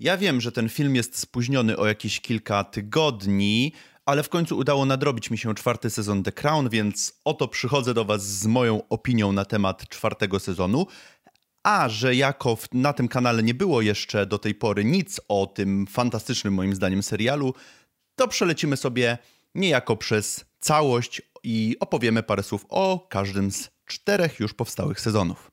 Ja wiem, że ten film jest spóźniony o jakieś kilka tygodni, ale w końcu udało nadrobić mi się czwarty sezon The Crown, więc oto przychodzę do Was z moją opinią na temat czwartego sezonu. A że jako na tym kanale nie było jeszcze do tej pory nic o tym fantastycznym moim zdaniem serialu, to przelecimy sobie niejako przez całość i opowiemy parę słów o każdym z czterech już powstałych sezonów.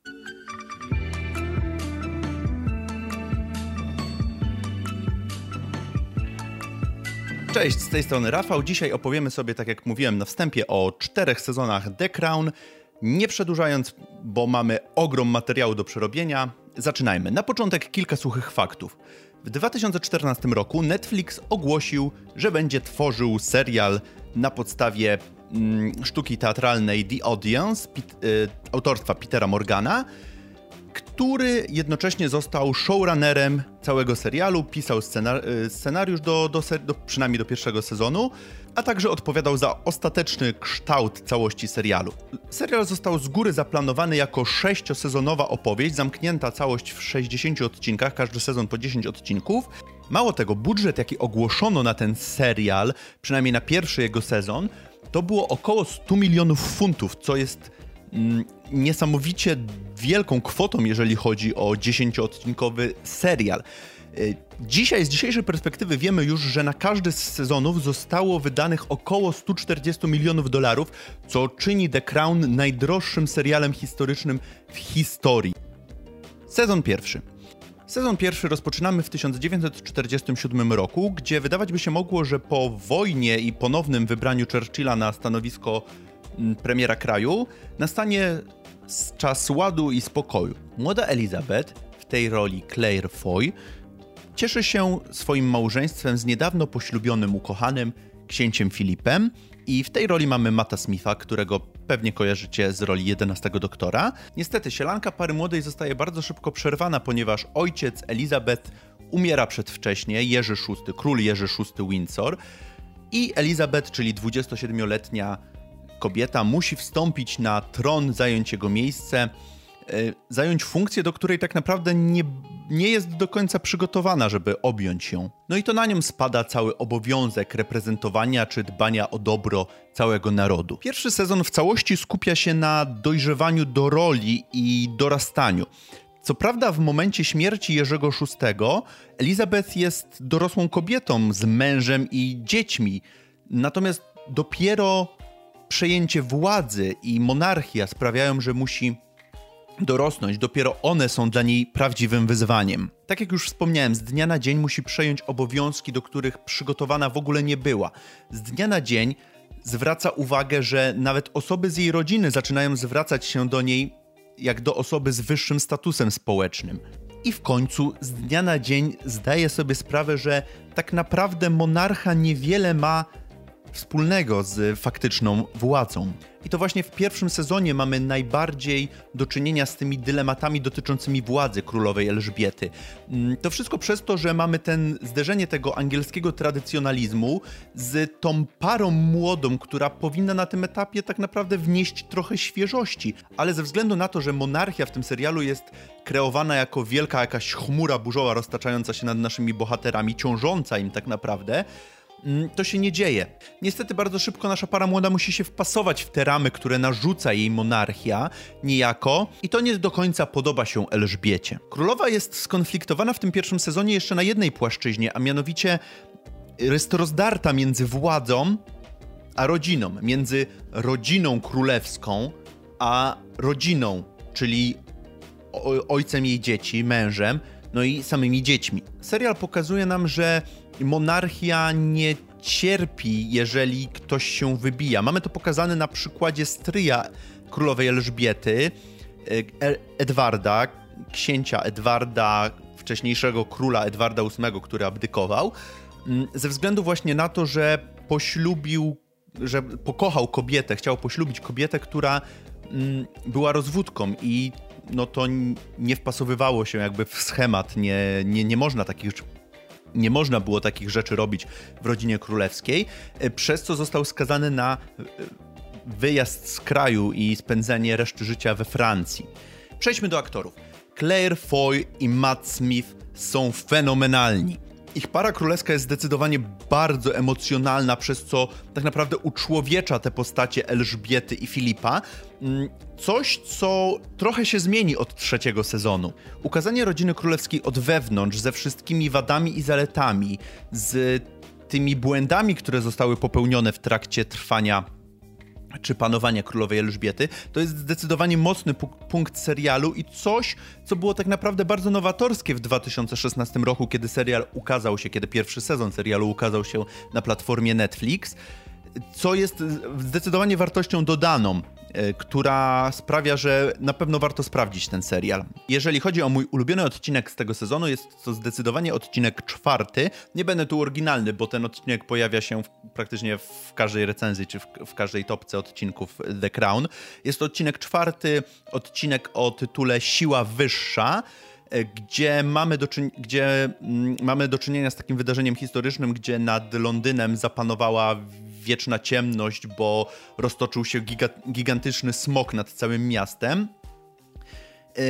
Cześć, z tej strony Rafał. Dzisiaj opowiemy sobie, tak jak mówiłem na wstępie, o czterech sezonach The Crown. Nie przedłużając, bo mamy ogrom materiału do przerobienia, zaczynajmy. Na początek kilka suchych faktów. W 2014 roku Netflix ogłosił, że będzie tworzył serial na podstawie mm, sztuki teatralnej The Audience pit, y, autorstwa Petera Morgana, który jednocześnie został showrunnerem całego serialu, pisał y, scenariusz do, do, do, przynajmniej do pierwszego sezonu, a także odpowiadał za ostateczny kształt całości serialu. Serial został z góry zaplanowany jako sześciosezonowa opowieść, zamknięta całość w 60 odcinkach, każdy sezon po 10 odcinków. Mało tego, budżet jaki ogłoszono na ten serial, przynajmniej na pierwszy jego sezon, to było około 100 milionów funtów, co jest niesamowicie wielką kwotą, jeżeli chodzi o 10-odcinkowy serial. Y, dzisiaj, z dzisiejszej perspektywy, wiemy już, że na każdy z sezonów zostało wydanych około 140 milionów dolarów, co czyni The Crown najdroższym serialem historycznym w historii. Sezon pierwszy. Sezon pierwszy rozpoczynamy w 1947 roku, gdzie wydawać by się mogło, że po wojnie i ponownym wybraniu Churchilla na stanowisko mm, premiera kraju nastanie czas ładu i spokoju. Młoda Elizabeth, w tej roli Claire Foy, cieszy się swoim małżeństwem z niedawno poślubionym ukochanym księciem Filipem i w tej roli mamy Mata Smitha, którego pewnie kojarzycie z roli 11 doktora. Niestety sielanka pary młodej zostaje bardzo szybko przerwana, ponieważ ojciec Elizabeth umiera przedwcześnie, Jerzy VI, król Jerzy VI Windsor i Elizabeth, czyli 27-letnia kobieta, musi wstąpić na tron, zająć jego miejsce E, zająć funkcję, do której tak naprawdę nie, nie jest do końca przygotowana, żeby objąć ją. No i to na nią spada cały obowiązek reprezentowania czy dbania o dobro całego narodu. Pierwszy sezon w całości skupia się na dojrzewaniu do roli i dorastaniu. Co prawda, w momencie śmierci Jerzego VI Elizabeth jest dorosłą kobietą z mężem i dziećmi, natomiast dopiero przejęcie władzy i monarchia sprawiają, że musi dorosnąć, dopiero one są dla niej prawdziwym wyzwaniem. Tak jak już wspomniałem, z dnia na dzień musi przejąć obowiązki, do których przygotowana w ogóle nie była. Z dnia na dzień zwraca uwagę, że nawet osoby z jej rodziny zaczynają zwracać się do niej jak do osoby z wyższym statusem społecznym. I w końcu z dnia na dzień zdaje sobie sprawę, że tak naprawdę monarcha niewiele ma wspólnego z faktyczną władzą. I to właśnie w pierwszym sezonie mamy najbardziej do czynienia z tymi dylematami dotyczącymi władzy królowej Elżbiety. Mm, to wszystko przez to, że mamy ten zderzenie tego angielskiego tradycjonalizmu z tą parą młodą, która powinna na tym etapie tak naprawdę wnieść trochę świeżości, ale ze względu na to, że monarchia w tym serialu jest kreowana jako wielka jakaś chmura burzowa roztaczająca się nad naszymi bohaterami, ciążąca im tak naprawdę, to się nie dzieje. Niestety bardzo szybko nasza para młoda musi się wpasować w te ramy, które narzuca jej monarchia, niejako, i to nie do końca podoba się Elżbiecie. Królowa jest skonfliktowana w tym pierwszym sezonie jeszcze na jednej płaszczyźnie, a mianowicie jest rozdarta między władzą a rodziną, między rodziną królewską a rodziną, czyli ojcem jej dzieci, mężem, no i samymi dziećmi. Serial pokazuje nam, że monarchia nie cierpi, jeżeli ktoś się wybija. Mamy to pokazane na przykładzie stryja królowej Elżbiety, e, Edwarda, księcia Edwarda, wcześniejszego króla Edwarda VIII, który abdykował, mm, ze względu właśnie na to, że poślubił, że pokochał kobietę, chciał poślubić kobietę, która mm, była rozwódką i no to nie wpasowywało się jakby w schemat, nie, nie, nie można takich nie można było takich rzeczy robić w rodzinie królewskiej, e, przez co został skazany na e, wyjazd z kraju i spędzenie reszty życia we Francji. Przejdźmy do aktorów. Claire Foy i Matt Smith są fenomenalni. Ich para królewska jest zdecydowanie bardzo emocjonalna, przez co tak naprawdę uczłowiecza te postacie Elżbiety i Filipa. Mm, coś, co trochę się zmieni od trzeciego sezonu. Ukazanie rodziny królewskiej od wewnątrz, ze wszystkimi wadami i zaletami, z tymi błędami, które zostały popełnione w trakcie trwania czy panowania królowej Elżbiety, to jest zdecydowanie mocny punkt serialu i coś, co było tak naprawdę bardzo nowatorskie w 2016 roku, kiedy serial ukazał się, kiedy pierwszy sezon serialu ukazał się na platformie Netflix. Co jest zdecydowanie wartością dodaną, która sprawia, że na pewno warto sprawdzić ten serial. Jeżeli chodzi o mój ulubiony odcinek z tego sezonu, jest to zdecydowanie odcinek czwarty. Nie będę tu oryginalny, bo ten odcinek pojawia się w, praktycznie w każdej recenzji czy w, w każdej topce odcinków The Crown. Jest to odcinek czwarty, odcinek o tytule Siła Wyższa e, gdzie mamy, do gdzie mm, mamy do czynienia z takim wydarzeniem historycznym, gdzie nad Londynem zapanowała wieczna ciemność, bo roztoczył się giga gigantyczny smok nad całym miastem. E,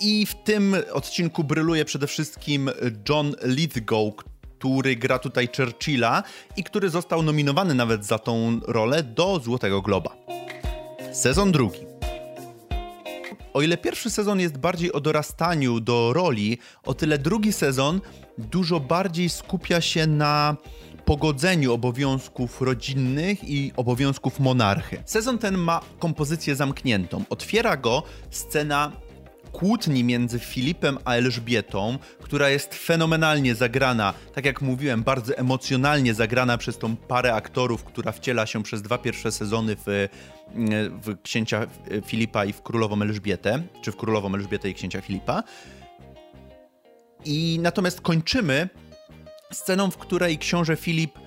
I w tym odcinku bryluje przede wszystkim John Lithgow, który gra tutaj Churchilla i który został nominowany nawet za tą rolę do Złotego Globa. Sezon drugi. O ile pierwszy sezon jest bardziej o dorastaniu do roli, o tyle drugi sezon dużo bardziej skupia się na pogodzeniu obowiązków rodzinnych i obowiązków monarchy. Sezon ten ma kompozycję zamkniętą. Otwiera go scena kłótni między Filipem a Elżbietą, która jest fenomenalnie zagrana, tak jak mówiłem, bardzo emocjonalnie zagrana przez tą parę aktorów, która wciela się przez dwa pierwsze sezony w, w księcia Filipa i w królową Elżbietę, czy w królową Elżbietę i księcia Filipa. I natomiast kończymy sceną, w której książę Filip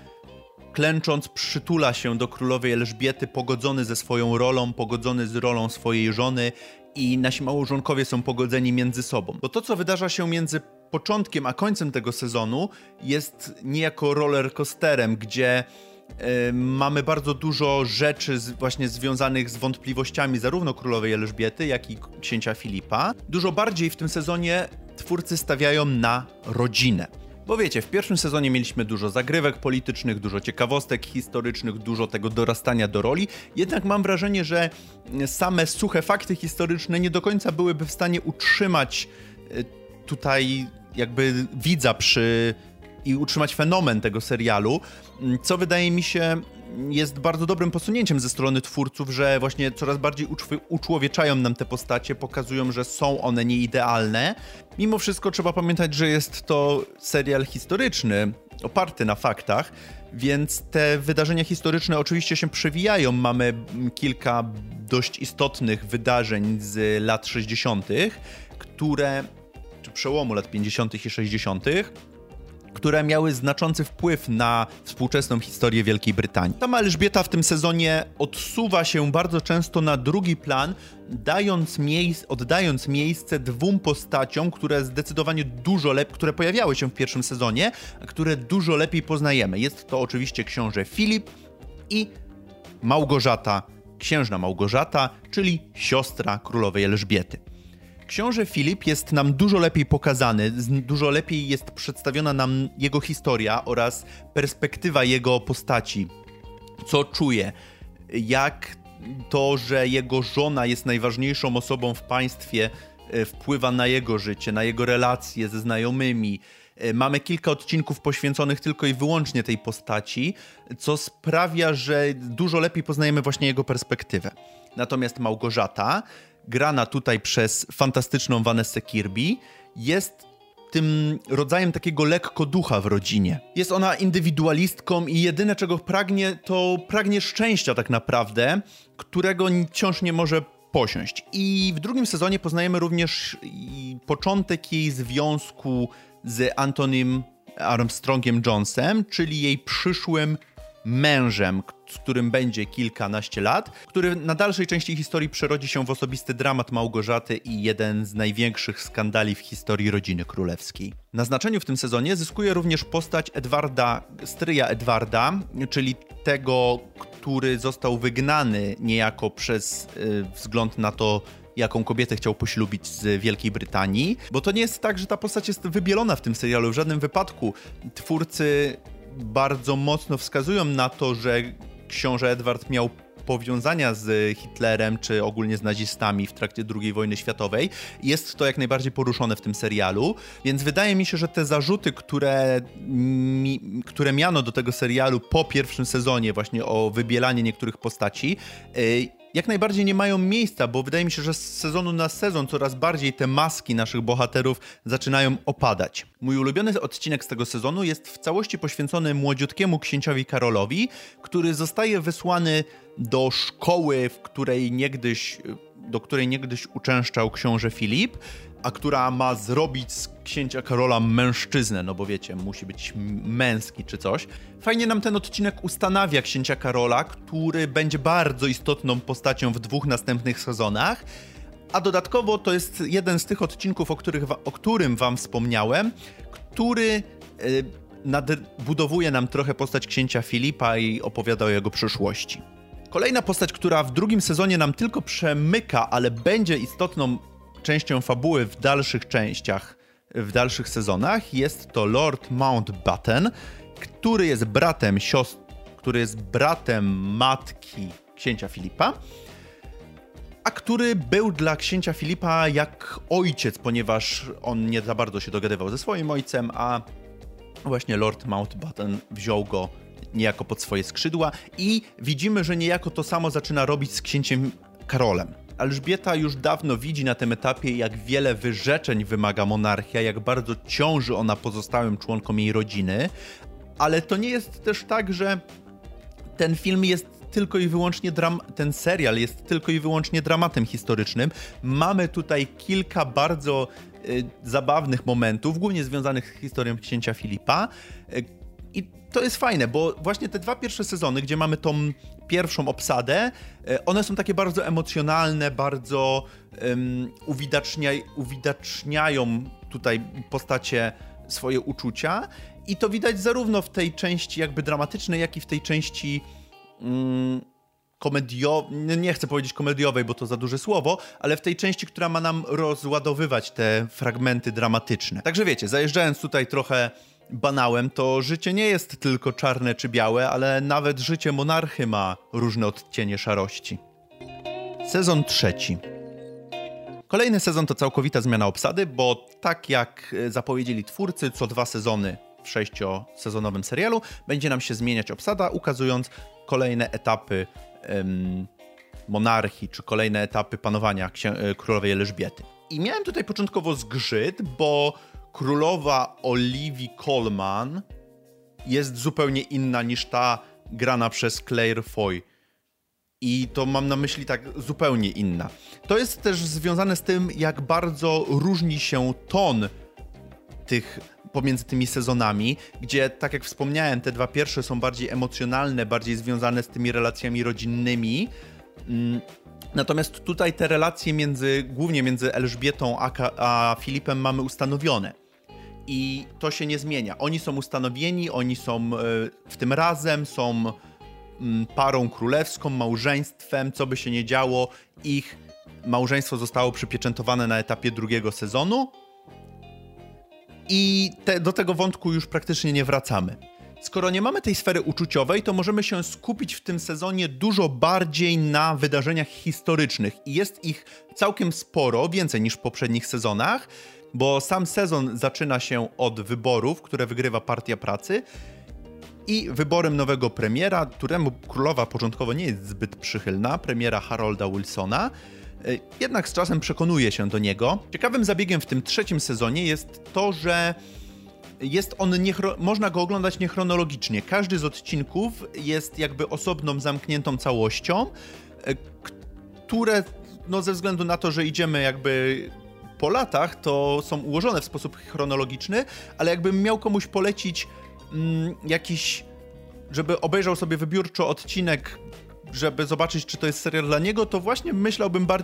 klęcząc przytula się do królowej Elżbiety, pogodzony ze swoją rolą, pogodzony z rolą swojej żony i nasi małżonkowie są pogodzeni między sobą. Bo to, co wydarza się między początkiem a końcem tego sezonu jest niejako roller coasterem, gdzie y, mamy bardzo dużo rzeczy właśnie związanych z wątpliwościami zarówno królowej Elżbiety, jak i księcia Filipa. Dużo bardziej w tym sezonie twórcy stawiają na rodzinę. Bo wiecie, w pierwszym sezonie mieliśmy dużo zagrywek politycznych, dużo ciekawostek historycznych, dużo tego dorastania do roli, jednak mam wrażenie, że same suche fakty historyczne nie do końca byłyby w stanie utrzymać e, tutaj jakby widza przy i utrzymać fenomen tego serialu, co wydaje mi się jest bardzo dobrym posunięciem ze strony twórców, że właśnie coraz bardziej uczłowieczają nam te postacie, pokazują, że są one nieidealne. Mimo wszystko trzeba pamiętać, że jest to serial historyczny, oparty na faktach, więc te wydarzenia historyczne oczywiście się przewijają. Mamy kilka dość istotnych wydarzeń z lat 60., które, czy przełomu lat 50. i 60., które miały znaczący wpływ na współczesną historię Wielkiej Brytanii. Sama Elżbieta w tym sezonie odsuwa się bardzo często na drugi plan, dając miejsc, oddając miejsce dwóm postaciom, które zdecydowanie dużo lepiej, które pojawiały się w pierwszym sezonie, które dużo lepiej poznajemy. Jest to oczywiście książę Filip i Małgorzata, księżna Małgorzata, czyli siostra królowej Elżbiety. Książę Filip jest nam dużo lepiej pokazany, dużo lepiej jest przedstawiona nam jego historia oraz perspektywa jego postaci. Co czuje, jak to, że jego żona jest najważniejszą osobą w państwie, e, wpływa na jego życie, na jego relacje ze znajomymi. E, mamy kilka odcinków poświęconych tylko i wyłącznie tej postaci, co sprawia, że dużo lepiej poznajemy właśnie jego perspektywę. Natomiast Małgorzata grana tutaj przez fantastyczną Vanessę Kirby, jest tym rodzajem takiego lekko ducha w rodzinie. Jest ona indywidualistką i jedyne czego pragnie, to pragnie szczęścia tak naprawdę, którego wciąż nie może posiąść. I w drugim sezonie poznajemy również początek jej związku z Antonym Armstrongiem Jonesem, czyli jej przyszłym mężem, z którym będzie kilkanaście lat, który na dalszej części historii przerodzi się w osobisty dramat Małgorzaty i jeden z największych skandali w historii rodziny królewskiej. Na znaczeniu w tym sezonie zyskuje również postać Edwarda, stryja Edwarda, czyli tego, który został wygnany niejako przez y, wzgląd na to, jaką kobietę chciał poślubić z Wielkiej Brytanii, bo to nie jest tak, że ta postać jest wybielona w tym serialu. W żadnym wypadku twórcy bardzo mocno wskazują na to, że książę Edward miał powiązania z Hitlerem czy ogólnie z nazistami w trakcie II wojny światowej. Jest to jak najbardziej poruszone w tym serialu, więc wydaje mi się, że te zarzuty, które, mi, które miano do tego serialu po pierwszym sezonie, właśnie o wybielanie niektórych postaci, y, jak najbardziej nie mają miejsca, bo wydaje mi się, że z sezonu na sezon coraz bardziej te maski naszych bohaterów zaczynają opadać. Mój ulubiony odcinek z tego sezonu jest w całości poświęcony młodziutkiemu księciowi Karolowi, który zostaje wysłany do szkoły, w której niegdyś, do której niegdyś uczęszczał książę Filip, a która ma zrobić z księcia Karola mężczyznę, no bo wiecie, musi być męski czy coś. Fajnie nam ten odcinek ustanawia księcia Karola, który będzie bardzo istotną postacią w dwóch następnych sezonach. A dodatkowo to jest jeden z tych odcinków, o, których, o którym wam wspomniałem, który yy, nadbudowuje nam trochę postać księcia Filipa i opowiada o jego przyszłości. Kolejna postać, która w drugim sezonie nam tylko przemyka, ale będzie istotną częścią fabuły w dalszych częściach, w dalszych sezonach, jest to Lord Mountbatten, który jest bratem siostr, który jest bratem matki księcia Filipa, a który był dla księcia Filipa jak ojciec, ponieważ on nie za bardzo się dogadywał ze swoim ojcem, a właśnie Lord Mountbatten wziął go niejako pod swoje skrzydła i widzimy, że niejako to samo zaczyna robić z księciem Karolem. Elżbieta już dawno widzi na tym etapie, jak wiele wyrzeczeń wymaga monarchia, jak bardzo ciąży ona pozostałym członkom jej rodziny, ale to nie jest też tak, że ten film jest tylko i wyłącznie dram, ten serial jest tylko i wyłącznie dramatem historycznym. Mamy tutaj kilka bardzo y, zabawnych momentów, głównie związanych z historią księcia Filipa. Y, I to jest fajne, bo właśnie te dwa pierwsze sezony, gdzie mamy tą pierwszą obsadę, y, one są takie bardzo emocjonalne, bardzo um, uwidacznia, uwidaczniają tutaj postacie swoje uczucia i to widać zarówno w tej części jakby dramatycznej, jak i w tej części mm, komediowej, nie chcę powiedzieć komediowej, bo to za duże słowo, ale w tej części, która ma nam rozładowywać te fragmenty dramatyczne. Także wiecie, zajeżdżając tutaj trochę banałem, to życie nie jest tylko czarne czy białe, ale nawet życie monarchy ma różne odcienie szarości. Sezon trzeci. Kolejny sezon to całkowita zmiana obsady, bo tak jak zapowiedzieli twórcy, co dwa sezony w sześciosezonowym serialu będzie nam się zmieniać obsada, ukazując kolejne etapy monarchii, czy kolejne etapy panowania e, królowej Elżbiety. I miałem tutaj początkowo zgrzyt, bo królowa Olivia Colman jest zupełnie inna niż ta grana przez Claire Foy. I to mam na myśli tak zupełnie inna. To jest też związane z tym, jak bardzo różni się ton tych pomiędzy tymi sezonami, gdzie tak jak wspomniałem, te dwa pierwsze są bardziej emocjonalne, bardziej związane z tymi relacjami rodzinnymi. Mm, natomiast tutaj te relacje między, głównie między Elżbietą a, a Filipem mamy ustanowione. I to się nie zmienia. Oni są ustanowieni, oni są e, w tym razem, są mm, parą królewską, małżeństwem, co by się nie działo, ich małżeństwo zostało przypieczętowane na etapie drugiego sezonu i te, do tego wątku już praktycznie nie wracamy. Skoro nie mamy tej sfery uczuciowej, to możemy się skupić w tym sezonie dużo bardziej na wydarzeniach historycznych i jest ich całkiem sporo, więcej niż w poprzednich sezonach, bo sam sezon zaczyna się od wyborów, które wygrywa Partia Pracy i wyborem nowego premiera, któremu królowa początkowo nie jest zbyt przychylna, premiera Harolda Wilsona. E, jednak z czasem przekonuje się do niego. Ciekawym zabiegiem w tym trzecim sezonie jest to, że jest on można go oglądać niechronologicznie. Każdy z odcinków jest jakby osobną, zamkniętą całością, e, które no ze względu na to, że idziemy jakby po latach, to są ułożone w sposób chronologiczny, ale jakbym miał komuś polecić mm, jakiś, żeby obejrzał sobie wybiórczo odcinek żeby zobaczyć, czy to jest serial dla niego, to właśnie myślałbym bar-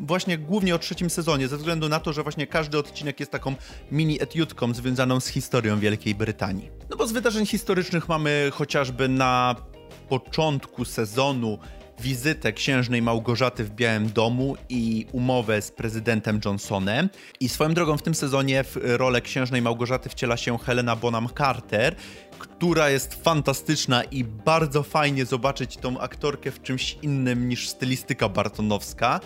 właśnie głównie o trzecim sezonie, ze względu na to, że właśnie każdy odcinek jest taką mini etiutką związaną z historią Wielkiej Brytanii. No bo z wydarzeń historycznych mamy chociażby na początku sezonu wizytę księżnej Małgorzaty w Białym Domu i umowę z prezydentem Johnsonem. I swoją drogą w tym sezonie w rolę księżnej Małgorzaty wciela się Helena Bonham Carter, która jest fantastyczna i bardzo fajnie zobaczyć tą aktorkę w czymś innym niż stylistyka bartonowska.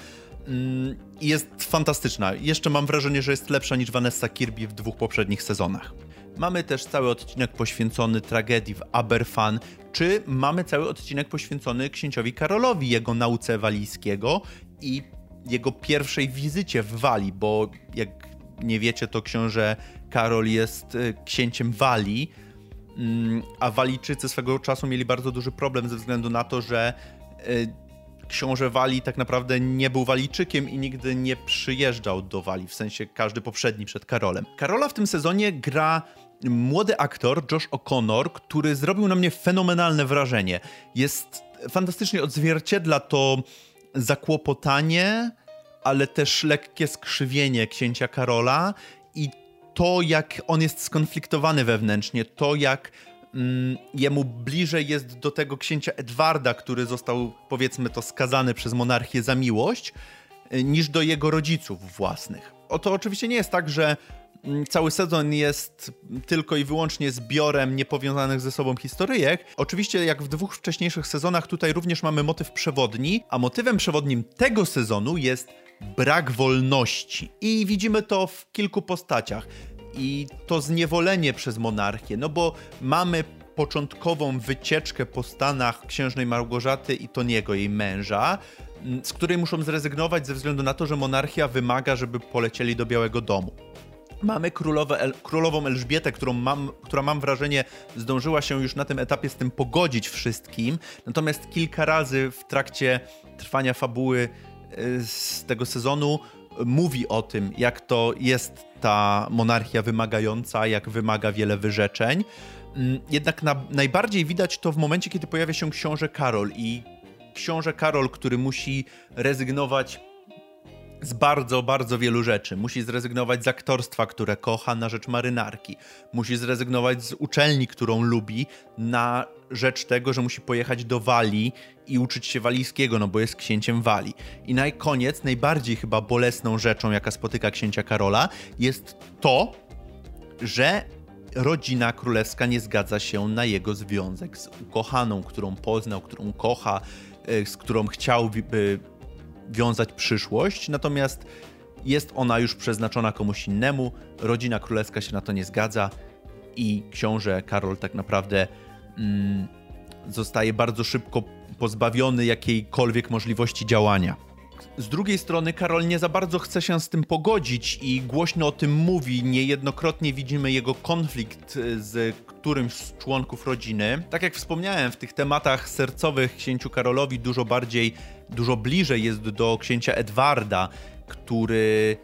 Mm, jest fantastyczna. Jeszcze mam wrażenie, że jest lepsza niż Vanessa Kirby w dwóch poprzednich sezonach. Mamy też cały odcinek poświęcony tragedii w Aberfan, czy mamy cały odcinek poświęcony księciowi Karolowi, jego nauce walijskiego i jego pierwszej wizycie w Walii, bo jak nie wiecie, to książę Karol jest y, księciem Walii, mm, a Walijczycy swego czasu mieli bardzo duży problem ze względu na to, że y, książę Walii tak naprawdę nie był Walijczykiem i nigdy nie przyjeżdżał do Walii, w sensie każdy poprzedni przed Karolem. Karola w tym sezonie gra młody aktor Josh O'Connor, który zrobił na mnie fenomenalne wrażenie. Jest fantastycznie odzwierciedla to zakłopotanie, ale też lekkie skrzywienie księcia Karola i to, jak on jest skonfliktowany wewnętrznie, to jak jemu bliżej jest do tego księcia Edwarda, który został, powiedzmy to, skazany przez monarchię za miłość, y, niż do jego rodziców własnych. Oto oczywiście nie jest tak, że mm, cały sezon jest tylko i wyłącznie zbiorem niepowiązanych ze sobą historyjek. Oczywiście, jak w dwóch wcześniejszych sezonach, tutaj również mamy motyw przewodni, a motywem przewodnim tego sezonu jest brak wolności. I widzimy to w kilku postaciach i to zniewolenie przez monarchię, no bo mamy początkową wycieczkę po Stanach księżnej Małgorzaty i Toniego, jej męża, z której muszą zrezygnować ze względu na to, że monarchia wymaga, żeby polecieli do Białego Domu. Mamy El królową Elżbietę, którą mam, która mam wrażenie zdążyła się już na tym etapie z tym pogodzić wszystkim, natomiast kilka razy w trakcie trwania fabuły y, z tego sezonu mówi o tym, jak to jest ta monarchia wymagająca, jak wymaga wiele wyrzeczeń. Mm, jednak na, najbardziej widać to w momencie, kiedy pojawia się książę Karol i książę Karol, który musi rezygnować z bardzo, bardzo wielu rzeczy. Musi zrezygnować z aktorstwa, które kocha, na rzecz marynarki. Musi zrezygnować z uczelni, którą lubi, na rzecz tego, że musi pojechać do Walii i uczyć się walijskiego, no bo jest księciem Walii. I na koniec, najbardziej chyba bolesną rzeczą, jaka spotyka księcia Karola, jest to, że rodzina królewska nie zgadza się na jego związek z ukochaną, którą poznał, którą kocha, e, z którą chciałby wiązać przyszłość, natomiast jest ona już przeznaczona komuś innemu, rodzina królewska się na to nie zgadza i książę Karol tak naprawdę zostaje bardzo szybko pozbawiony jakiejkolwiek możliwości działania. Z drugiej strony Karol nie za bardzo chce się z tym pogodzić i głośno o tym mówi. Niejednokrotnie widzimy jego konflikt z którymś z członków rodziny. Tak jak wspomniałem, w tych tematach sercowych księciu Karolowi dużo bardziej, dużo bliżej jest do księcia Edwarda, który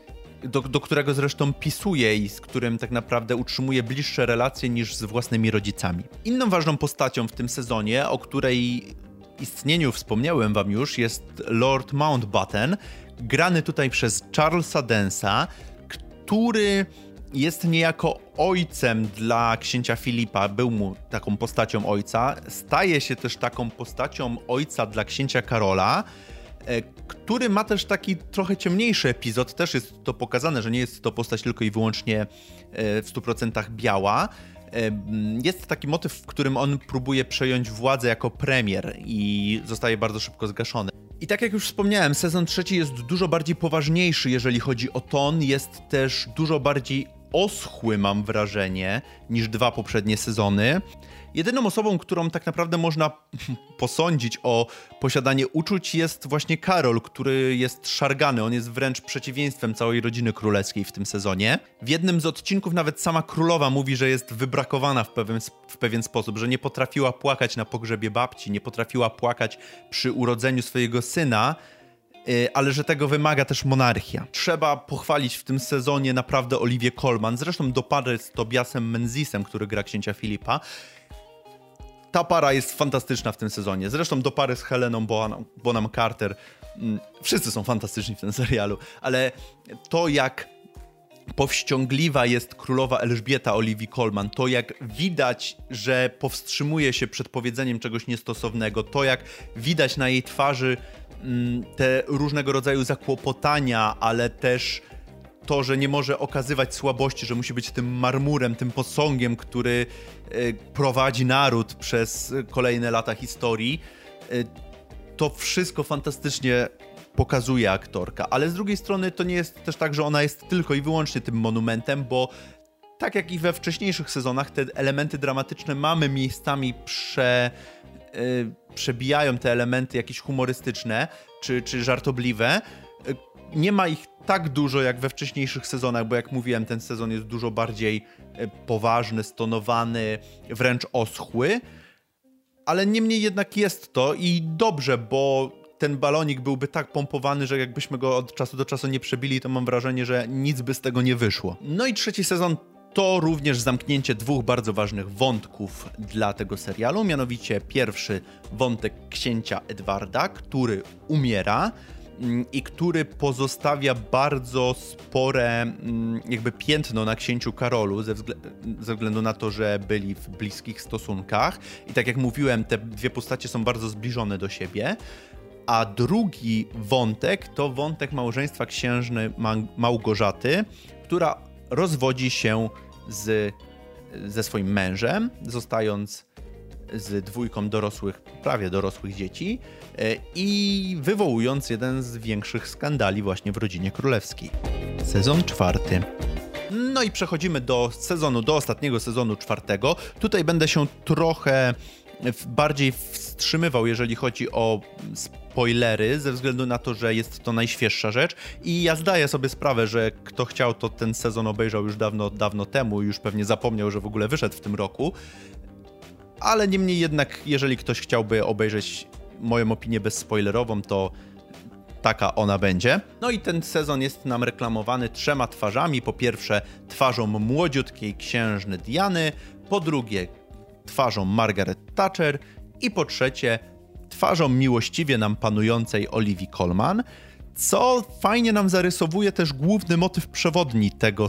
do, do, którego zresztą pisuje i z którym tak naprawdę utrzymuje bliższe relacje niż z własnymi rodzicami. Inną ważną postacią w tym sezonie, o której istnieniu wspomniałem wam już, jest Lord Mountbatten, grany tutaj przez Charlesa Densa, który jest niejako ojcem dla księcia Filipa, był mu taką postacią ojca, staje się też taką postacią ojca dla księcia Karola, który ma też taki trochę ciemniejszy epizod, też jest to pokazane, że nie jest to postać tylko i wyłącznie e, w 100% biała, jest taki motyw, w którym on próbuje przejąć władzę jako premier i zostaje bardzo szybko zgaszony. I tak jak już wspomniałem, sezon trzeci jest dużo bardziej poważniejszy, jeżeli chodzi o ton, jest też dużo bardziej oschły, mam wrażenie, niż dwa poprzednie sezony. Jedyną osobą, którą tak naprawdę można posądzić o posiadanie uczuć jest właśnie Karol, który jest szargany. On jest wręcz przeciwieństwem całej rodziny królewskiej w tym sezonie. W jednym z odcinków nawet sama królowa mówi, że jest wybrakowana w pewien, w pewien sposób, że nie potrafiła płakać na pogrzebie babci, nie potrafiła płakać przy urodzeniu swojego syna y, ale że tego wymaga też monarchia. Trzeba pochwalić w tym sezonie naprawdę Olivię Colman, zresztą do pary z Tobiasem Menzisem, który gra księcia Filipa, ta para jest fantastyczna w tym sezonie. Zresztą do pary z Heleną Bonham, Bonham Carter. Mm, wszyscy są fantastyczni w tym serialu, ale to jak powściągliwa jest królowa Elżbieta Oliwii Colman, to jak widać, że powstrzymuje się przed powiedzeniem czegoś niestosownego, to jak widać na jej twarzy mm, te różnego rodzaju zakłopotania, ale też to, że nie może okazywać słabości, że musi być tym marmurem, tym posągiem, który e, prowadzi naród przez kolejne lata historii. E, to wszystko fantastycznie pokazuje aktorka, ale z drugiej strony to nie jest też tak, że ona jest tylko i wyłącznie tym monumentem, bo tak jak i we wcześniejszych sezonach, te elementy dramatyczne mamy miejscami prze, yy, przebijają te elementy jakieś humorystyczne czy, czy żartobliwe. Nie ma ich tak dużo jak we wcześniejszych sezonach, bo jak mówiłem, ten sezon jest dużo bardziej yy, poważny, stonowany, wręcz oschły. Ale niemniej jednak jest to i dobrze, bo ten balonik byłby tak pompowany, że jakbyśmy go od czasu do czasu nie przebili, to mam wrażenie, że nic by z tego nie wyszło. No i trzeci sezon to również zamknięcie dwóch bardzo ważnych wątków dla tego serialu. Mianowicie pierwszy wątek księcia Edwarda, który umiera i który pozostawia bardzo spore mm, jakby piętno na księciu Karolu ze, ze, względu na to, że byli w bliskich stosunkach i tak jak mówiłem, te dwie postacie są bardzo zbliżone do siebie. A drugi wątek to wątek małżeństwa księżny Małgorzaty, która rozwodzi się z, ze swoim mężem, zostając z dwójką dorosłych, prawie dorosłych dzieci e, i wywołując jeden z większych skandali właśnie w rodzinie królewskiej. Sezon czwarty. No i przechodzimy do sezonu, do ostatniego sezonu czwartego. Tutaj będę się trochę bardziej wstrzymywał, jeżeli chodzi o spoilery, ze względu na to, że jest to najświeższa rzecz. I ja zdaję sobie sprawę, że kto chciał, to ten sezon obejrzał już dawno, dawno temu, już pewnie zapomniał, że w ogóle wyszedł w tym roku. Ale niemniej jednak, jeżeli ktoś chciałby obejrzeć moją opinię bezspoilerową, to taka ona będzie. No i ten sezon jest nam reklamowany trzema twarzami. Po pierwsze, twarzą młodziutkiej księżny Diany, po drugie, twarzą Margaret Thatcher i po trzecie twarzą miłościwie nam panującej Olivii Colman, co fajnie nam zarysowuje też główny motyw przewodni tego,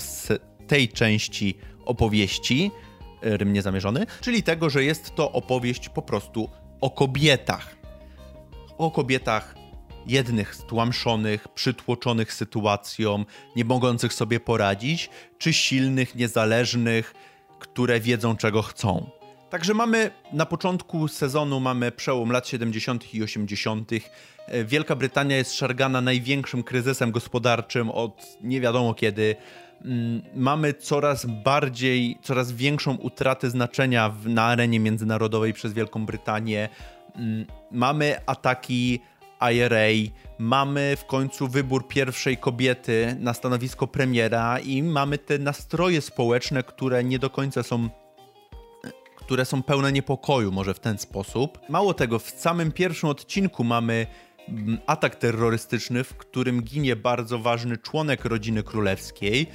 tej części opowieści, rym niezamierzony, czyli tego, że jest to opowieść po prostu o kobietach. O kobietach jednych stłamszonych, przytłoczonych sytuacją, nie mogących sobie poradzić, czy silnych, niezależnych, które wiedzą czego chcą. Także mamy na początku sezonu mamy przełom lat 70. i 80. E, Wielka Brytania jest szargana największym kryzysem gospodarczym od nie wiadomo kiedy. Mm, mamy coraz bardziej, coraz większą utratę znaczenia na arenie międzynarodowej przez Wielką Brytanię. Mm, mamy ataki IRA, mamy w końcu wybór pierwszej kobiety na stanowisko premiera i mamy te nastroje społeczne, które nie do końca są które są pełne niepokoju, może w ten sposób. Mało tego, w samym pierwszym odcinku mamy atak terrorystyczny, w którym ginie bardzo ważny członek rodziny królewskiej,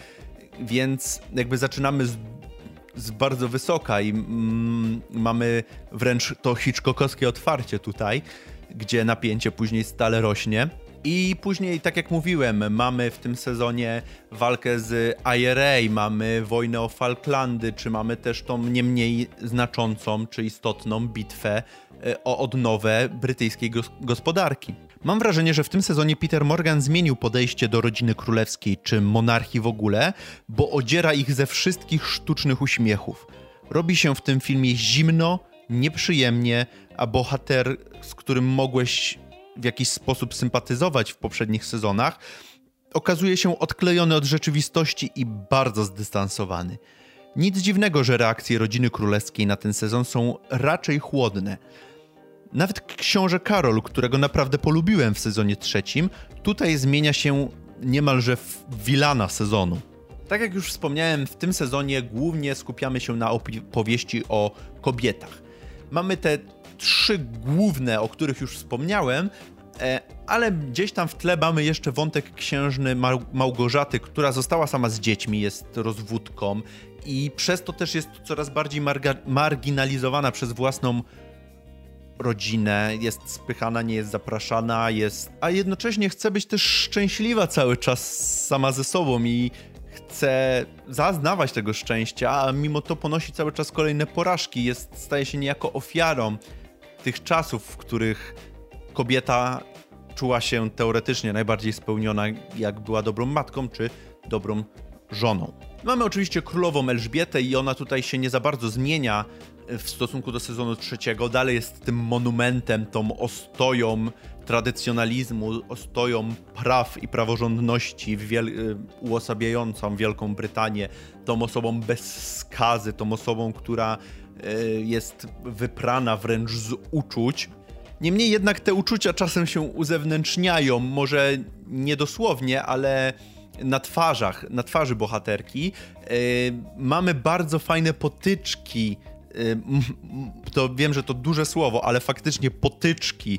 więc jakby zaczynamy z, z bardzo wysoka i mm, mamy wręcz to Hitchcockowskie otwarcie tutaj, gdzie napięcie później stale rośnie. I później, tak jak mówiłem, mamy w tym sezonie walkę z IRA, mamy wojnę o Falklandy, czy mamy też tą nie mniej znaczącą czy istotną bitwę e, o odnowę brytyjskiej gospodarki. Mam wrażenie, że w tym sezonie Peter Morgan zmienił podejście do rodziny królewskiej czy monarchii w ogóle, bo odziera ich ze wszystkich sztucznych uśmiechów. Robi się w tym filmie zimno, nieprzyjemnie, a bohater, z którym mogłeś w jakiś sposób sympatyzować w poprzednich sezonach, okazuje się odklejony od rzeczywistości i bardzo zdystansowany. Nic dziwnego, że reakcje rodziny królewskiej na ten sezon są raczej chłodne. Nawet książę Karol, którego naprawdę polubiłem w sezonie trzecim, tutaj zmienia się niemalże w wilana sezonu. Tak jak już wspomniałem, w tym sezonie głównie skupiamy się na opowieści o kobietach. Mamy te trzy główne, o których już wspomniałem, e, ale gdzieś tam w tle mamy jeszcze wątek księżny Małgorzaty, która została sama z dziećmi, jest rozwódką i przez to też jest coraz bardziej marginalizowana przez własną rodzinę, jest spychana, nie jest zapraszana, jest, a jednocześnie chce być też szczęśliwa cały czas sama ze sobą i chce zaznawać tego szczęścia, a mimo to ponosi cały czas kolejne porażki, jest, staje się niejako ofiarą tych czasów, w których kobieta czuła się teoretycznie najbardziej spełniona, jak była dobrą matką czy dobrą żoną. Mamy oczywiście królową Elżbietę i ona tutaj się nie za bardzo zmienia w stosunku do sezonu trzeciego. Dalej jest tym monumentem, tą ostoją tradycjonalizmu, ostoją praw i praworządności wiel y, uosabiającą Wielką Brytanię, tą osobą bez skazy, tą osobą, która jest wyprana wręcz z uczuć. Niemniej jednak te uczucia czasem się uzewnętrzniają, może niedosłownie, ale na twarzach, na twarzy bohaterki. Yy, mamy bardzo fajne potyczki. Yy, to wiem, że to duże słowo, ale faktycznie potyczki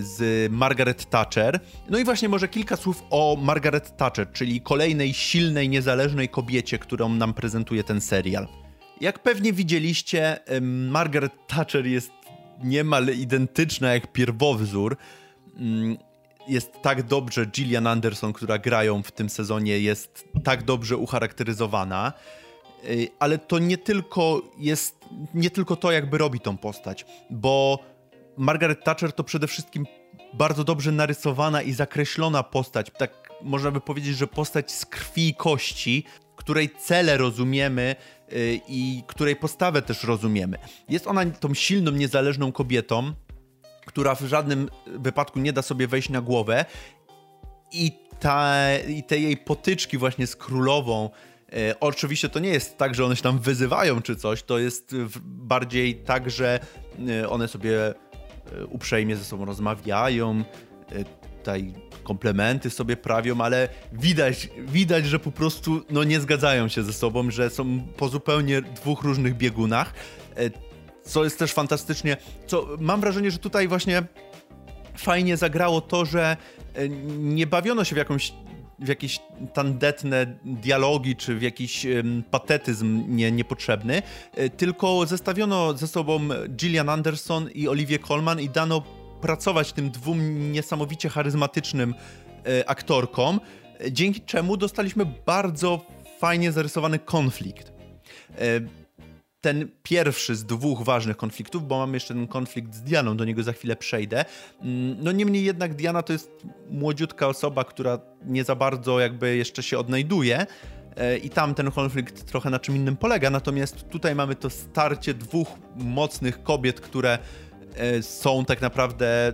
z Margaret Thatcher. No i właśnie może kilka słów o Margaret Thatcher, czyli kolejnej silnej, niezależnej kobiecie, którą nam prezentuje ten serial. Jak pewnie widzieliście, Margaret Thatcher jest niemal identyczna jak pierwowzór. Mm, jest tak dobrze Gillian Anderson, która grają w tym sezonie, jest tak dobrze ucharakteryzowana. Y, ale to nie tylko jest, nie tylko to jakby robi tą postać, bo Margaret Thatcher to przede wszystkim bardzo dobrze narysowana i zakreślona postać. Tak można by powiedzieć, że postać z krwi i kości, której cele rozumiemy i której postawę też rozumiemy. Jest ona tą silną, niezależną kobietą, która w żadnym wypadku nie da sobie wejść na głowę i, ta, i te jej potyczki właśnie z królową, e, Oczywiście to nie jest tak, że one się tam wyzywają czy coś, to jest bardziej tak, że e, one sobie uprzejmie ze sobą rozmawiają, tutaj komplementy sobie prawią, ale widać, widać, że po prostu no, nie zgadzają się ze sobą, że są po zupełnie dwóch różnych biegunach, e, co jest też fantastycznie, co mam wrażenie, że tutaj właśnie fajnie zagrało to, że nie bawiono się w jakąś w jakieś tandetne dialogi, czy w jakiś um, patetyzm nie, niepotrzebny, e, tylko zestawiono ze sobą Gillian Anderson i Olivia Colman i dano pracować tym dwóm niesamowicie charyzmatycznym e, aktorkom, e, dzięki czemu dostaliśmy bardzo fajnie zarysowany konflikt. E, ten pierwszy z dwóch ważnych konfliktów, bo mamy jeszcze ten konflikt z Dianą, do niego za chwilę przejdę. Mm, no niemniej jednak Diana to jest młodziutka osoba, która nie za bardzo jakby jeszcze się odnajduje i tam ten konflikt trochę na czym innym polega, natomiast tutaj mamy to starcie dwóch mocnych kobiet, które są tak naprawdę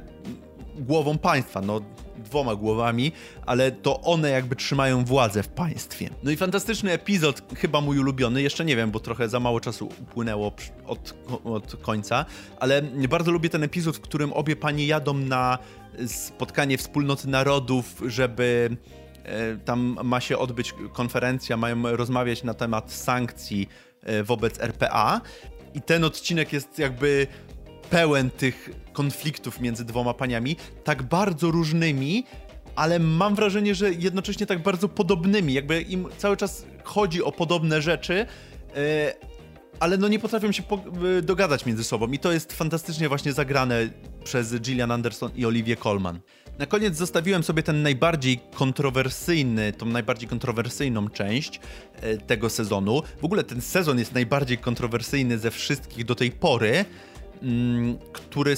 głową państwa. No, dwoma głowami, ale to one jakby trzymają władzę w państwie. No i fantastyczny epizod, chyba mój ulubiony, jeszcze nie wiem, bo trochę za mało czasu upłynęło od, od końca, ale bardzo lubię ten epizod, w którym obie panie jadą na spotkanie wspólnoty narodów, żeby e, tam ma się odbyć konferencja, mają rozmawiać na temat sankcji e, wobec RPA. I ten odcinek jest jakby pełen tych konfliktów między dwoma paniami, tak bardzo różnymi, ale mam wrażenie, że jednocześnie tak bardzo podobnymi. Jakby im cały czas chodzi o podobne rzeczy, yy, ale no nie potrafią się e, dogadać między sobą. I to jest fantastycznie właśnie zagrane przez Gillian Anderson i Olivia Colman. Na koniec zostawiłem sobie ten najbardziej kontrowersyjny, tą najbardziej kontrowersyjną część e, tego sezonu. W ogóle ten sezon jest najbardziej kontrowersyjny ze wszystkich do tej pory. Mm, który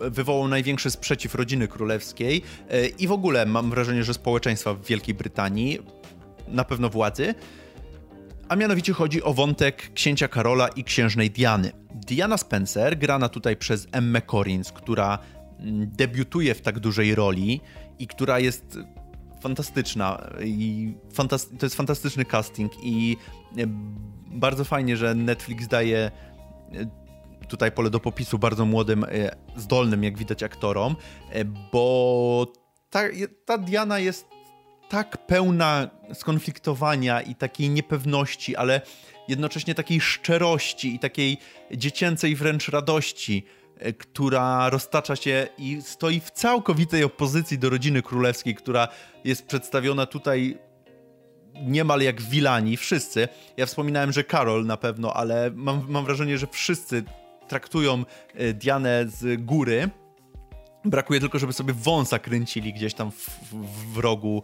wywołał największy sprzeciw rodziny królewskiej e, i w ogóle mam wrażenie, że społeczeństwa w Wielkiej Brytanii, na pewno władzy. A mianowicie chodzi o wątek księcia Karola i księżnej Diany. Diana Spencer, grana tutaj przez Emmę Corins, która mm, debiutuje w tak dużej roli i która jest fantastyczna i fantasty to jest fantastyczny casting i e, bardzo fajnie, że Netflix daje e, tutaj pole do popisu bardzo młodym, e, zdolnym, jak widać, aktorom, e, bo ta, ta Diana jest tak pełna skonfliktowania i takiej niepewności, ale jednocześnie takiej szczerości i takiej dziecięcej wręcz radości, e, która roztacza się i stoi w całkowitej opozycji do rodziny królewskiej, która jest przedstawiona tutaj niemal jak wilani, wszyscy. Ja wspominałem, że Karol na pewno, ale mam, mam wrażenie, że wszyscy traktują e, Dianę z góry. Brakuje tylko, żeby sobie wąsa kręcili gdzieś tam w, w, w rogu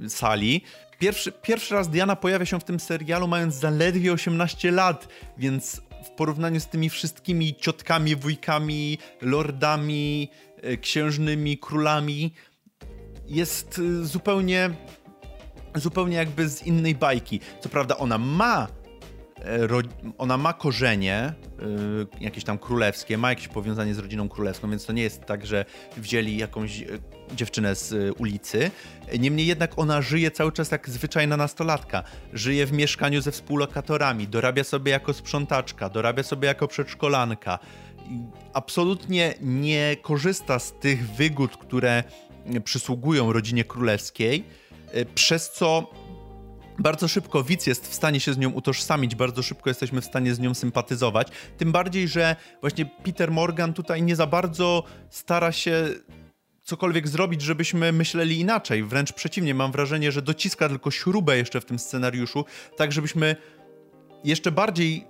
yy, sali. Pierwszy, pierwszy raz Diana pojawia się w tym serialu mając zaledwie 18 lat, więc w porównaniu z tymi wszystkimi ciotkami, wujkami, lordami, yy, księżnymi, królami, jest zupełnie zupełnie jakby z innej bajki. Co prawda ona ma E, ona ma korzenie jakieś tam królewskie, ma jakieś powiązanie z rodziną królewską, więc to nie jest tak, że wzięli jakąś e, dziewczynę z ulicy. Niemniej jednak ona żyje cały czas jak zwyczajna nastolatka. Żyje w mieszkaniu ze współlokatorami, dorabia sobie jako sprzątaczka, dorabia sobie jako przedszkolanka. Absolutnie nie korzysta z tych wygód, które przysługują rodzinie królewskiej, przez co bardzo szybko widz jest w stanie się z nią utożsamić, bardzo szybko jesteśmy w stanie z nią sympatyzować. Tym bardziej, że właśnie Peter Morgan tutaj nie za bardzo stara się cokolwiek zrobić, żebyśmy myśleli inaczej. Wręcz przeciwnie, mam wrażenie, że dociska tylko śrubę jeszcze w tym scenariuszu, tak żebyśmy jeszcze bardziej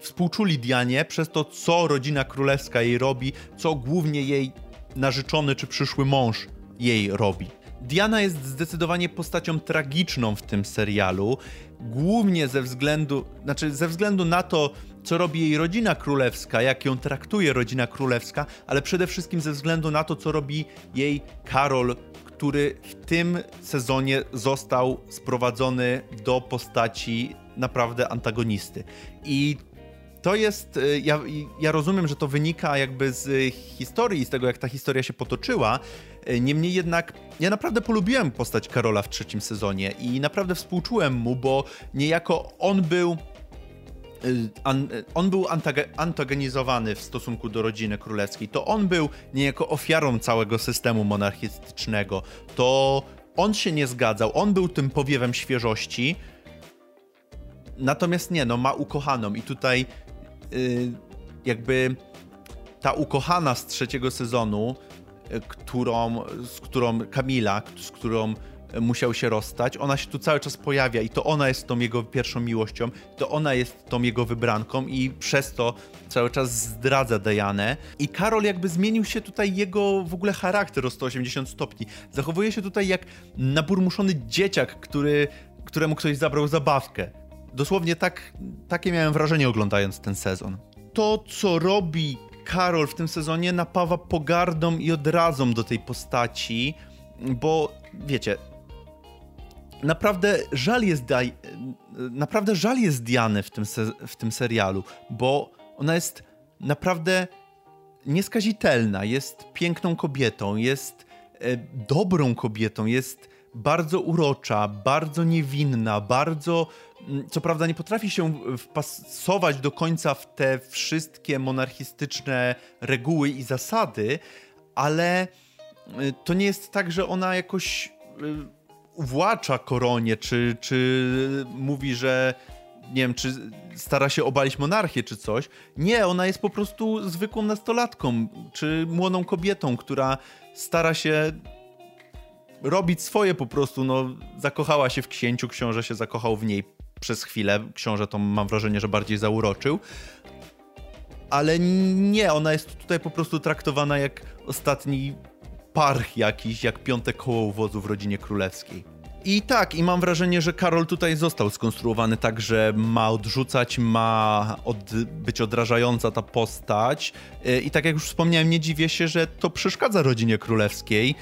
współczuli Dianie przez to, co rodzina królewska jej robi, co głównie jej narzeczony czy przyszły mąż jej robi. Diana jest zdecydowanie postacią tragiczną w tym serialu, głównie ze względu, znaczy ze względu na to, co robi jej rodzina królewska, jak ją traktuje rodzina królewska, ale przede wszystkim ze względu na to, co robi jej Karol, który w tym sezonie został sprowadzony do postaci naprawdę antagonisty. I to jest, y, ja, ja rozumiem, że to wynika jakby z historii, z tego jak ta historia się potoczyła, y, niemniej jednak ja naprawdę polubiłem postać Karola w trzecim sezonie i naprawdę współczułem mu, bo niejako on był y, on był antagonizowany w stosunku do rodziny królewskiej. To on był niejako ofiarą całego systemu monarchistycznego. To on się nie zgadzał, on był tym powiewem świeżości. Natomiast nie, no ma ukochaną i tutaj Y, jakby ta ukochana z trzeciego sezonu, y, którą, z którą Kamila, z którą musiał się rozstać, ona się tu cały czas pojawia i to ona jest tą jego pierwszą miłością, to ona jest tą jego wybranką i przez to cały czas zdradza Dianę. I Karol jakby zmienił się tutaj jego w ogóle charakter o 180 stopni. Zachowuje się tutaj jak naburmuszony dzieciak, który, któremu ktoś zabrał zabawkę. Dosłownie tak, takie miałem wrażenie oglądając ten sezon. To, co robi Karol w tym sezonie, napawa pogardą i odrazą do tej postaci, bo wiecie, naprawdę żal jest, naprawdę żal jest Diany w tym, w tym serialu, bo ona jest naprawdę nieskazitelna, jest piękną kobietą, jest e, dobrą kobietą, jest bardzo urocza, bardzo niewinna, bardzo Mm, co prawda nie potrafi się wpasować do końca w te wszystkie monarchistyczne reguły i zasady, ale y, to nie jest tak, że ona jakoś y, uwłacza koronie, czy, czy mówi, że nie wiem, czy stara się obalić monarchię, czy coś. Nie, ona jest po prostu zwykłą nastolatką, czy młodą kobietą, która stara się robić swoje po prostu, no, zakochała się w księciu, książę się zakochał w niej przez chwilę. Książę to mam wrażenie, że bardziej zauroczył. Ale nie, ona jest tutaj po prostu traktowana jak ostatni parch jakiś, jak piąte koło uwozu w rodzinie królewskiej. I tak, i mam wrażenie, że Karol tutaj został skonstruowany tak, że ma odrzucać, ma od, być odrażająca ta postać. Y, I tak jak już wspomniałem, nie dziwię się, że to przeszkadza rodzinie królewskiej.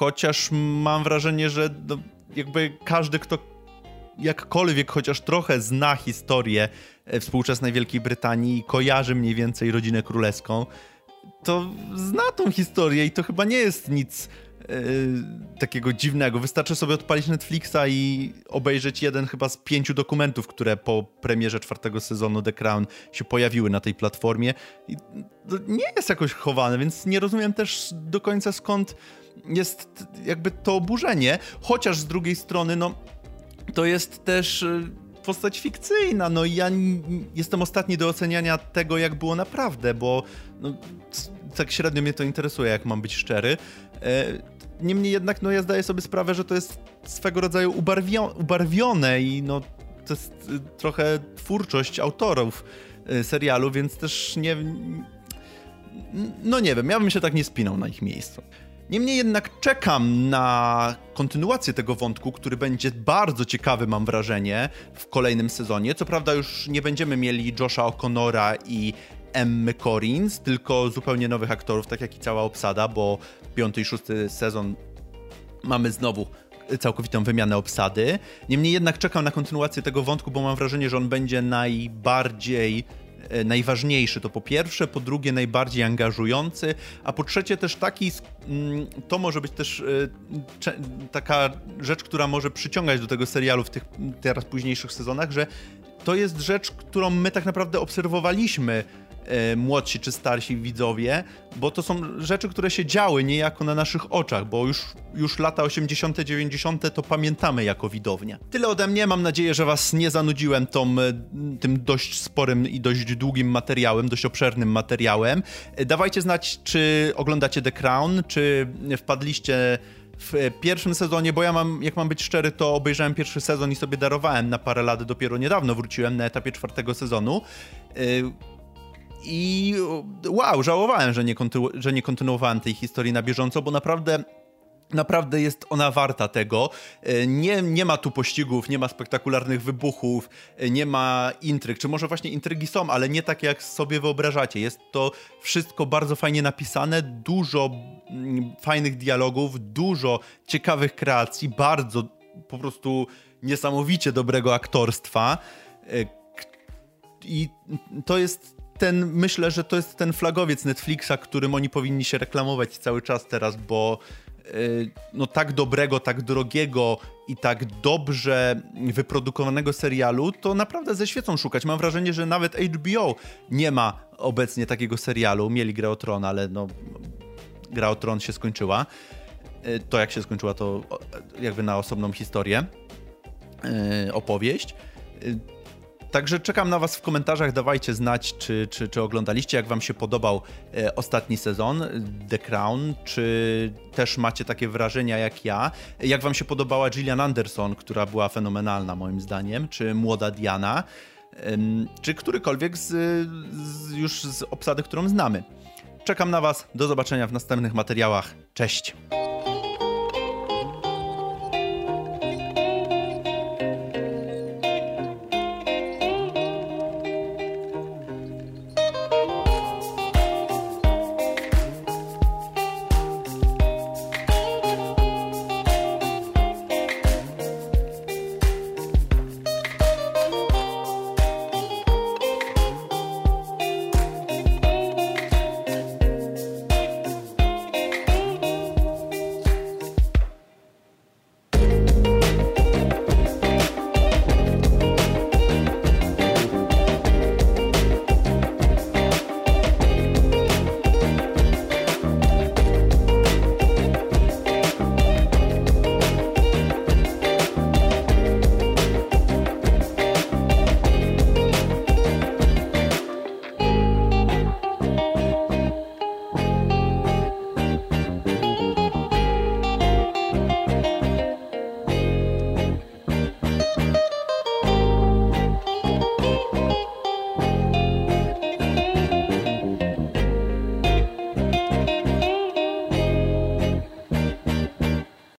Chociaż mam wrażenie, że no, jakby każdy, kto jakkolwiek chociaż trochę zna historię e, współczesnej Wielkiej Brytanii i kojarzy mniej więcej rodzinę królewską, to zna tą historię i to chyba nie jest nic yy, takiego dziwnego. Wystarczy sobie odpalić Netflixa i obejrzeć jeden chyba z pięciu dokumentów, które po premierze czwartego sezonu The Crown się pojawiły na tej platformie. I to nie jest jakoś chowane, więc nie rozumiem też do końca skąd jest jakby to oburzenie, chociaż z drugiej strony, no to jest też y, postać fikcyjna, no i ja jestem ostatni do oceniania tego, jak było naprawdę, bo no, tak średnio mnie to interesuje, jak mam być szczery. E, niemniej jednak, no ja zdaję sobie sprawę, że to jest swego rodzaju ubarwio ubarwione i no to jest y, trochę twórczość autorów y, serialu, więc też nie... No nie wiem, ja bym się tak nie spinał na ich miejscu. Niemniej jednak czekam na kontynuację tego wątku, który będzie bardzo ciekawy, mam wrażenie, w kolejnym sezonie. Co prawda już nie będziemy mieli Josha O'Connora i Emmy Corins, tylko zupełnie nowych aktorów, tak jak i cała obsada, bo piąty i szósty sezon mamy znowu całkowitą wymianę obsady. Niemniej jednak czekam na kontynuację tego wątku, bo mam wrażenie, że on będzie najbardziej najważniejszy to po pierwsze, po drugie najbardziej angażujący, a po trzecie też taki, mm, to może być też e, taka rzecz, która może przyciągać do tego serialu w tych teraz późniejszych sezonach, że to jest rzecz, którą my tak naprawdę obserwowaliśmy E, młodsi czy starsi widzowie, bo to są rzeczy, które się działy niejako na naszych oczach, bo już, już lata 80., 90. to pamiętamy jako widownia. Tyle ode mnie, mam nadzieję, że Was nie zanudziłem tą, e, tym dość sporym i dość długim materiałem, dość obszernym materiałem. E, dawajcie znać, czy oglądacie The Crown, czy wpadliście w pierwszym sezonie, bo ja mam, jak mam być szczery, to obejrzałem pierwszy sezon i sobie darowałem na parę lat, dopiero niedawno wróciłem na etapie czwartego sezonu. I wow, żałowałem, że nie, kontynu- że nie kontynuowałem tej historii na bieżąco, bo naprawdę Naprawdę jest ona warta tego. E, nie, nie ma tu pościgów, nie ma spektakularnych wybuchów, e, nie ma intryg. Czy może właśnie intrygi są, ale nie takie jak sobie wyobrażacie. Jest to wszystko bardzo fajnie napisane, dużo mm, fajnych dialogów, dużo ciekawych kreacji, bardzo po prostu niesamowicie dobrego aktorstwa. E, I to jest ten, myślę, że to jest ten flagowiec Netflixa, którym oni powinni się reklamować cały czas teraz, bo yy, no tak dobrego, tak drogiego i tak dobrze wyprodukowanego serialu, to naprawdę ze świecą szukać. Mam wrażenie, że nawet HBO nie ma obecnie takiego serialu. Mieli Grę o Tron, ale no, Gra o Tron się skończyła. Yy, to jak się skończyła, to jakby na osobną historię, yy, opowieść. Także czekam na Was w komentarzach, dawajcie znać, czy, czy, czy oglądaliście, jak Wam się podobał e, ostatni sezon The Crown, czy też macie takie wrażenia jak ja. Jak Wam się podobała Gillian Anderson, która była fenomenalna moim zdaniem, czy młoda Diana, e, czy którykolwiek z, z, już z obsady, którą znamy. Czekam na Was, do zobaczenia w następnych materiałach. Cześć!